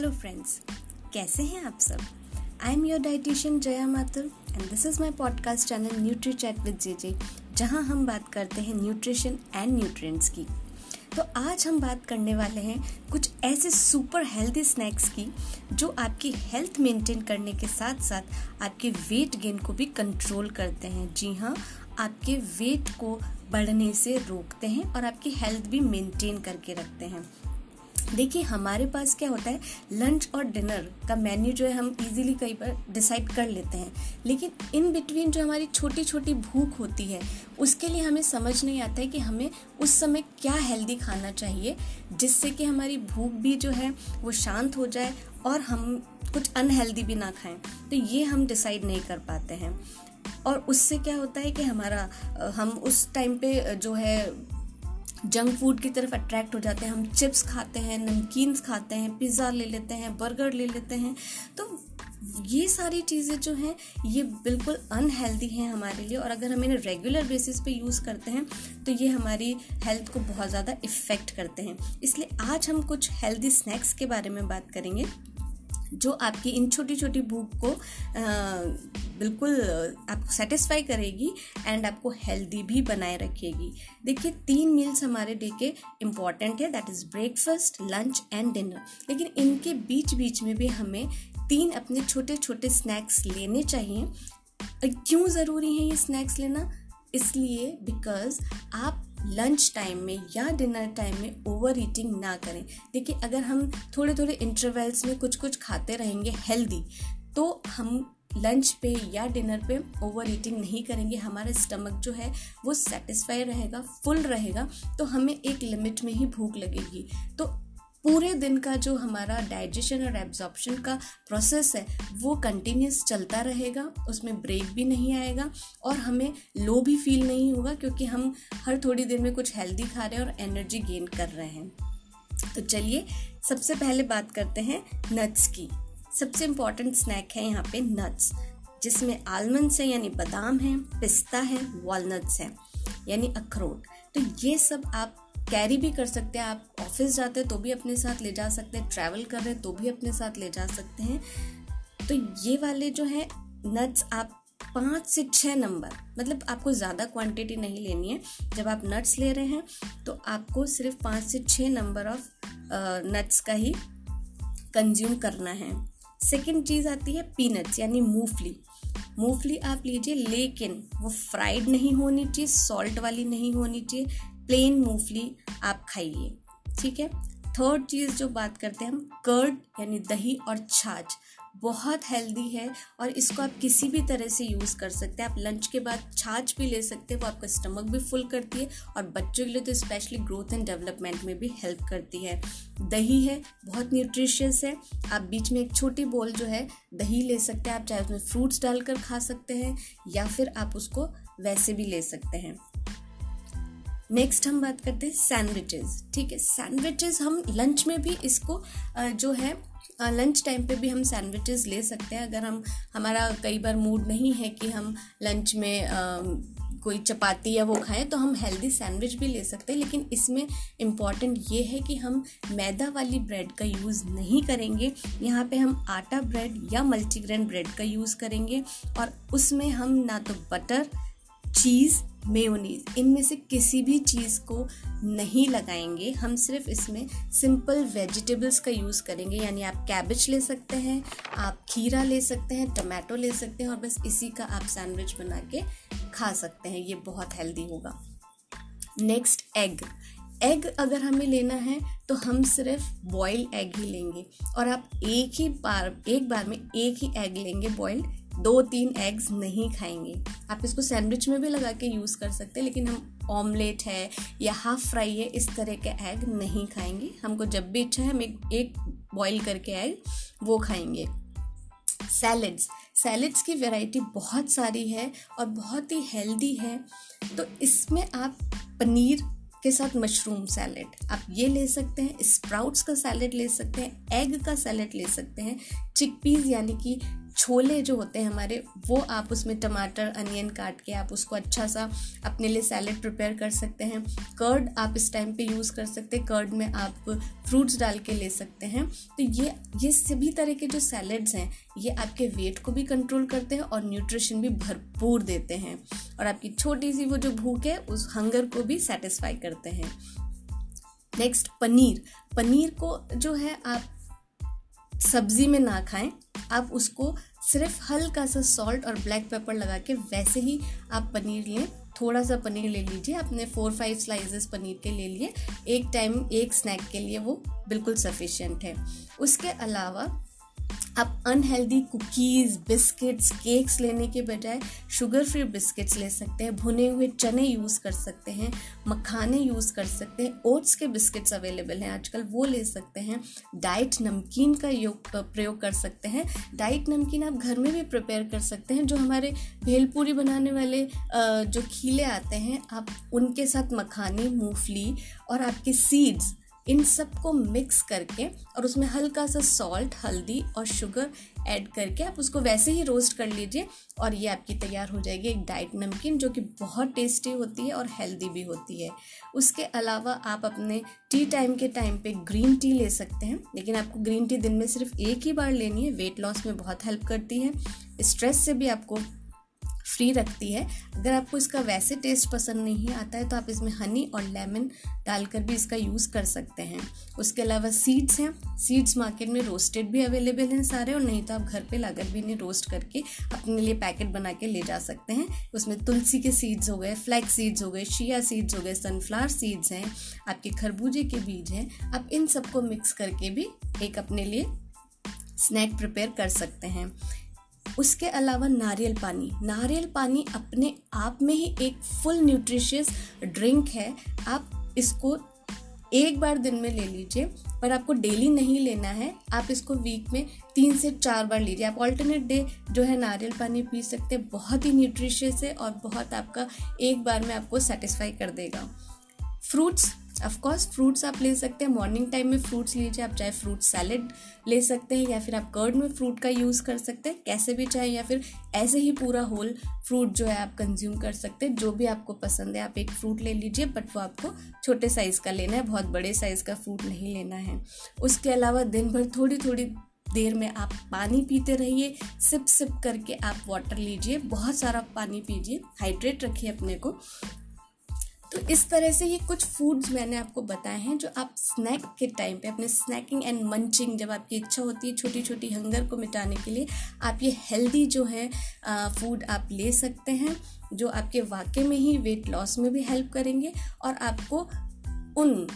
Hello friends कैसे हैं आप सब? I am your dietitian Jaya Mathur and this is my podcast channel nutri chat with J J जहाँ हम बात करते हैं न्यूट्रिशन एंड न्यूट्रिएंट्स की। तो आज हम बात करने वाले हैं कुछ ऐसे सुपर हेल्दी स्नैक्स की, जो आपकी हेल्थ मेंटेन करने के साथ साथ आपके वेट गेन को भी कंट्रोल करते हैं। जी हाँ आपके वेट को बढ़ने से रोकते हैं और आपकी हेल्थ भी मेंटेन करके रखते हैं। देखिए, हमारे पास क्या होता है लंच और डिनर का मेन्यू जो है, हम इजीली कई बार डिसाइड कर लेते हैं। लेकिन इन बिटवीन जो हमारी छोटी छोटी भूख होती है, उसके लिए हमें समझ नहीं आता है कि हमें उस समय क्या हेल्दी खाना चाहिए, जिससे कि हमारी भूख भी जो है, वो शांत हो जाए और हम कुछ अनहेल्दी भी ना खाएँ। तो ये हम डिसाइड नहीं कर पाते हैं। और उससे क्या होता है कि हमारा, हम उस टाइम पे जो है जंक फ़ूड की तरफ़ अट्रैक्ट हो जाते हैं। हम चिप्स खाते हैं, नमकीन्स खाते हैं, पिज़्ज़ा ले लेते हैं, बर्गर ले लेते हैं। तो ये सारी चीज़ें जो हैं, ये बिल्कुल अनहेल्दी हैं हमारे लिए और अगर हम इन्हें रेगुलर बेसिस पे यूज़ करते हैं तो ये हमारी हेल्थ को बहुत ज़्यादा इफ़ेक्ट करते हैं। इसलिए आज हम कुछ हेल्दी स्नैक्स के बारे में बात करेंगे। जो आपकी इन छोटी छोटी भूख को बिल्कुल आपको सेटिस्फाई करेगी एंड आपको हेल्दी भी बनाए रखेगी। देखिए, तीन मील्स हमारे डे के इंपॉर्टेंट है that is breakfast lunch and dinner लेकिन इनके बीच बीच में भी हमें तीन अपने छोटे छोटे स्नैक्स लेने चाहिए। क्यों ज़रूरी है ये स्नैक्स लेना? इसलिए बिकॉज़ आप लंच टाइम में या डिनर टाइम में ओवर ईटिंग ना करें। देखिए, अगर हम थोड़े थोड़े इंटरवल्स में कुछ कुछ खाते रहेंगे हेल्दी तो हम लंच पे या डिनर पे ओवर ईटिंग नहीं करेंगे। हमारा स्टमक जो है, वो सेटिस्फाई रहेगा फुल रहेगा तो हमें एक लिमिट में ही भूख लगेगी। तो पूरे दिन का जो हमारा डाइजेशन और एब्जॉर्प्शन का प्रोसेस है, वो कंटिन्यूस चलता रहेगा, उसमें ब्रेक भी नहीं आएगा और हमें लो भी फील नहीं होगा क्योंकि हम हर थोड़ी देर में कुछ हेल्दी खा रहे हैं और एनर्जी गेन कर रहे हैं। तो चलिए, सबसे पहले बात करते हैं नट्स की। सबसे इंपॉर्टेंट स्नैक है यहाँ पे नट्स जिसमें आलमंड्स है, यानी बादाम है, पिस्ता है वॉलनट्स है, यानी अखरोट। तो ये सब आप कैरी भी कर सकते हैं। आप ऑफ़िस जाते हैं तो भी अपने साथ ले जा सकते हैं। ट्रैवल कर रहे हैं तो भी अपने साथ ले जा सकते हैं। तो ये वाले जो है नट्स आप पाँच से छः नंबर मतलब आपको ज़्यादा क्वांटिटी नहीं लेनी है। जब आप नट्स ले रहे हैं तो आपको सिर्फ़ पाँच से छः नंबर ऑफ़ नट्स का ही कंज्यूम करना है। सेकेंड चीज़ आती है पीनट्स यानी मूंगफली। मूंगफली आप लीजिए, लेकिन वो फ्राइड नहीं होनी चाहिए सॉल्ट वाली नहीं होनी चाहिए प्लेन मूंगफली आप खाइए, ठीक है? थर्ड चीज़ जो बात करते हैं हम कर्ड यानी दही और छाछ। बहुत हेल्दी है और इसको आप किसी भी तरह से यूज़ कर सकते हैं। आप लंच के बाद छाछ भी ले सकते हैं, वो आपका स्टमक भी फुल करती है और बच्चों के लिए तो स्पेशली ग्रोथ एंड डेवलपमेंट में भी हेल्प करती है। दही है, बहुत न्यूट्रिशियस है। आप बीच में एक छोटी बोल जो है, दही ले सकते हैं। आप चाहे उसमें फ्रूट्स डालकर खा सकते हैं या फिर आप उसको वैसे भी ले सकते हैं। नेक्स्ट हम बात करते हैं सैंडविचेस ठीक है सैंडविचेस हम लंच में भी इसको जो है लंच टाइम पे भी हम सैंडविचेस ले सकते हैं। अगर हम, हमारा कई बार मूड नहीं है कि हम लंच में कोई चपाती या वो खाएँ तो हम हेल्दी सैंडविच भी ले सकते हैं। लेकिन इसमें इंपॉर्टेंट ये है कि हम मैदा वाली ब्रेड का यूज़ नहीं करेंगे। यहाँ पे हम आटा ब्रेड या मल्टीग्रेन ब्रेड का यूज़ करेंगे। और उसमें हम ना तो बटर चीज़ मेयोनीज। इनमें से किसी भी चीज़ को नहीं लगाएँगे। हम सिर्फ़ इसमें सिंपल वेजिटेबल्स का यूज़ करेंगे। यानी आप कैबेज ले सकते हैं, आप खीरा ले सकते हैं, टमाटो ले सकते हैं और बस इसी का आप सैंडविच बना के खा सकते हैं। ये बहुत हेल्दी होगा। Next, egg. एग अगर हमें लेना है तो हम सिर्फ़ बॉयल एग ही लेंगे। और आप एक ही बार, एक बार में एक ही एग लेंगे बॉइल्ड दो तीन एग्स नहीं खाएँगे। आप इसको सैंडविच में भी लगा के यूज़ कर सकते हैं लेकिन हम ऑमलेट है या हाफ़ फ्राई है इस तरह के एग नहीं खाएँगे। हमको जब भी इच्छा है हम एक, एक बॉईल करके एग वो खाएँगे। सैलड्स सैलड्स की वैरायटी बहुत सारी है और बहुत ही हेल्दी है। तो इसमें आप पनीर के साथ मशरूम सैलेड आप ये ले सकते हैं स्प्राउट्स का सैलेड ले सकते हैं एग का सैलेड ले सकते हैं चिकपीज यानी कि छोले जो होते हैं हमारे, वो आप उसमें टमाटर, अनियन काट के आप उसको अच्छा सा अपने लिए सैलड प्रिपेयर कर सकते हैं। कर्ड आप इस टाइम पे यूज़ कर सकते हैं। कर्ड में आप फ्रूट्स डाल के ले सकते हैं। तो ये ये सभी तरह के जो सैलड्स हैं, ये आपके वेट को भी कंट्रोल करते हैं और न्यूट्रिशन भी भरपूर देते हैं। और आपकी छोटी सी वो जो भूख है, उस हंगर को भी सेटिस्फाई करते हैं। नेक्स्ट पनीर। पनीर को जो है आप सब्ज़ी में ना खाएँ। आप उसको सिर्फ़ हल्का सा सॉल्ट और ब्लैक पेपर लगा के वैसे ही आप पनीर लें। थोड़ा सा पनीर ले लीजिए। अपने फोर फाइव स्लाइसेस पनीर के ले लिए। एक टाइम एक स्नैक के लिए वो बिल्कुल सफिशियंट है। उसके अलावा आप अनहेल्दी कुकीज़ बिस्किट्स केक्स लेने के बजाय शुगर फ्री बिस्किट्स ले सकते हैं, भुने हुए चने यूज़ कर सकते हैं, मखाने यूज़ कर सकते हैं ओट्स के बिस्किट्स अवेलेबल हैं, आजकल वो ले सकते हैं डाइट नमकीन का योग प्रयोग कर सकते हैं डाइट नमकीन आप घर में भी प्रिपेयर कर सकते हैं, जो हमारे भेलपूरी बनाने वाले जो खीले आते हैं, आप उनके साथ मखाने, मूंगफली और आपके सीड्स इन सबको मिक्स करके और उसमें हल्का सा सॉल्ट हल्दी और शुगर ऐड करके आप उसको वैसे ही रोस्ट कर लीजिए और ये आपकी तैयार हो जाएगी एक डाइट नमकीन जो कि बहुत टेस्टी होती है और हेल्दी भी होती है। उसके अलावा आप अपने टी टाइम के टाइम पे ग्रीन टी ले सकते हैं, लेकिन आपको ग्रीन टी दिन में सिर्फ़ एक ही बार लेनी है वेट लॉस में बहुत हेल्प करती है। स्ट्रेस से भी आपको फ्री रखती है। अगर आपको इसका वैसे टेस्ट पसंद नहीं आता है तो आप इसमें हनी और लेमन डालकर भी इसका यूज़ कर सकते हैं। उसके अलावा सीड्स हैं। सीड्स मार्केट में रोस्टेड भी अवेलेबल हैं सारे, और नहीं तो आप घर पे लाकर भी इन्हें रोस्ट करके अपने लिए पैकेट बना के ले जा सकते हैं। उसमें तुलसी के सीड्स हो गए फ्लैक्स सीड्स हो गए शिया सीड्स हो गए सनफ्लावर सीड्स हैं, आपके खरबूजे के बीज हैं। आप इन सबको मिक्स करके भी एक अपने लिए स्नैक प्रिपेयर कर सकते हैं। उसके अलावा नारियल पानी। नारियल पानी अपने आप में ही एक फुल न्यूट्रिशियस ड्रिंक है। आप इसको एक बार दिन में ले लीजिए, पर आपको डेली नहीं लेना है। आप इसको वीक में तीन से चार बार लीजिए। आप ऑल्टरनेट डे जो है नारियल पानी पी सकते हैं। बहुत ही न्यूट्रिशियस है और बहुत आपका एक बार में आपको सेटिस्फाई कर देगा। फ्रूट्स ऑफकोर्स फ्रूट्स आप ले सकते हैं। मॉर्निंग टाइम में फ्रूट्स लीजिए, आप चाहे फ्रूट सैलेड ले सकते हैं या फिर आप कर्ड में फ्रूट का यूज़ कर सकते हैं। कैसे भी चाहे या फिर ऐसे ही पूरा होल फ्रूट जो है आप कंज्यूम कर सकते हैं। जो भी आपको पसंद है, आप एक फ्रूट ले लीजिए बट वो आपको छोटे साइज़ का लेना है। बहुत बड़े साइज़ का फ्रूट नहीं लेना है। उसके अलावा दिन भर थोड़ी थोड़ी देर में आप पानी पीते रहिए। सिप सिप करके आप वाटर लीजिए। बहुत सारा पानी पीजिए। हाइड्रेट रखिए अपने को। तो इस तरह से ये कुछ फूड्स मैंने आपको बताए हैं जो आप स्नैक के टाइम पे, अपने स्नैकिंग एंड मंचिंग जब आपकी इच्छा होती है छोटी छोटी हंगर को मिटाने के लिए, आप ये हेल्दी जो है फ़ूड आप ले सकते हैं, जो आपके वाकई में ही वेट लॉस में भी हेल्प करेंगे और आपको उन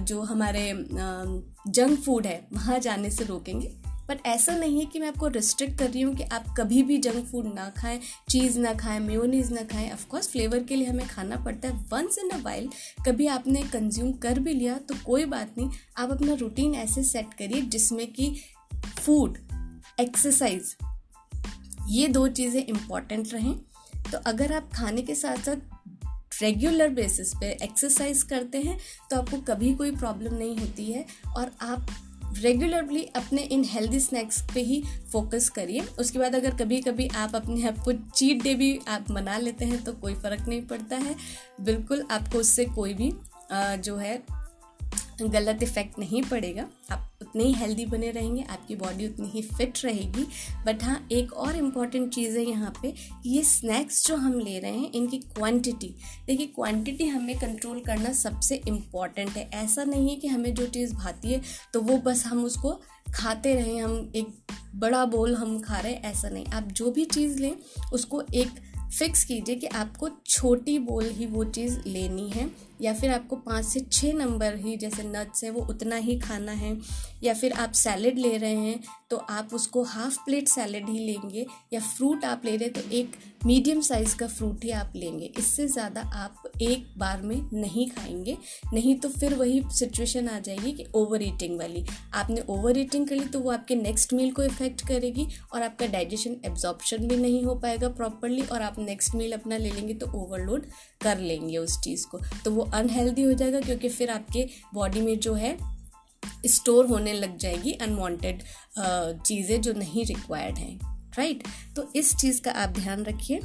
जो हमारे जंक फ़ूड है, वहाँ जाने से रोकेंगे। बट ऐसा नहीं है कि मैं आपको रिस्ट्रिक्ट कर रही हूँ कि आप कभी भी जंक फ़ूड ना खाएँ चीज़ ना खाएँ मेयोनीज ना खाएँ। ऑफकोर्स फ्लेवर के लिए हमें खाना पड़ता है। वंस इन अ वाइल कभी आपने कंज्यूम कर भी लिया तो कोई बात नहीं। आप अपना रूटीन ऐसे सेट करिए जिसमें कि फ़ूड एक्सरसाइज ये दो चीज़ें इंपॉर्टेंट रहें। तो अगर आप खाने के साथ साथ रेगुलर बेसिस पे एक्सरसाइज करते हैं तो आपको कभी कोई प्रॉब्लम नहीं होती है। और आप रेगुलरली अपने इन हेल्दी स्नैक्स पे ही फोकस करिए। उसके बाद अगर कभी कभी आप अपने आप को चीट डे भी आप मना लेते हैं तो कोई फ़र्क नहीं पड़ता है। बिल्कुल आपको उससे कोई भी जो है गलत इफ़ेक्ट नहीं पड़ेगा। आप उतने ही हेल्दी बने रहेंगे, आपकी बॉडी उतनी ही फिट रहेगी। बट हाँ एक और इंपॉर्टेंट चीज़ है यहाँ पे ये स्नैक्स जो हम ले रहे हैं, इनकी क्वांटिटी देखिए क्वांटिटी हमें कंट्रोल करना सबसे इंपॉर्टेंट है। ऐसा नहीं है कि हमें जो चीज़ भाती है तो वो बस हम उसको खाते रहें, हम एक बड़ा बोल हम खा रहे हैं, ऐसा नहीं। आप जो भी चीज़ लें, उसको एक फिक्स कीजिए कि आपको छोटी बोल ही वो चीज़ लेनी है। या फिर आपको पाँच से छः नंबर ही जैसे नट्स है, वो उतना ही खाना है। या फिर आप सैलड ले रहे हैं तो आप उसको हाफ़ प्लेट सैलड ही लेंगे या फ्रूट आप ले रहे हैं तो एक मीडियम साइज़ का फ्रूट ही आप लेंगे। इससे ज़्यादा आप एक बार में नहीं खाएँगे। नहीं तो फिर वही सिचुएशन आ जाएगी कि ओवर ईटिंग वाली। आपने ओवर ईटिंग कर ली तो वो आपके नेक्स्ट मील को इफ़ेक्ट करेगी और आपका डाइजेशन एब्जॉर्प्शन भी नहीं हो पाएगा प्रॉपरली और आप नेक्स्ट मील अपना ले लेंगे तो ओवरलोड कर लेंगे उस चीज़ को। तो वो अनहेल्दी हो जाएगा क्योंकि फिर आपके बॉडी में जो है स्टोर होने लग जाएगी अनवांटेड चीज़ें जो नहीं रिक्वायर्ड हैं राइट तो इस चीज़ का आप ध्यान रखिए।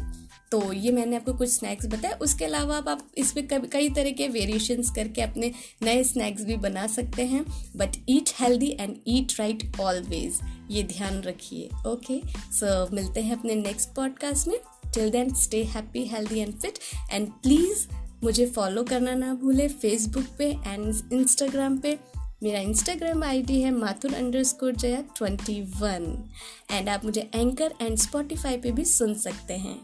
तो ये मैंने आपको कुछ स्नैक्स बताया। उसके अलावा आप, आप इसमें कई तरह के वेरिएशंस करके अपने नए स्नैक्स भी बना सकते हैं। But eat healthy and eat right always ये ध्यान रखिए ओके सो मिलते हैं अपने नेक्स्ट पॉडकास्ट में। Till then stay happy healthy and fit and please मुझे फॉलो करना ना भूले फेसबुक पे एंड इंस्टाग्राम पे। मेरा इंस्टाग्राम आईडी है Mathur underscore Jaya twenty one and आप मुझे एंकर एंड स्पॉटिफाई पे भी सुन सकते हैं।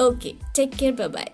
Okay take care bye bye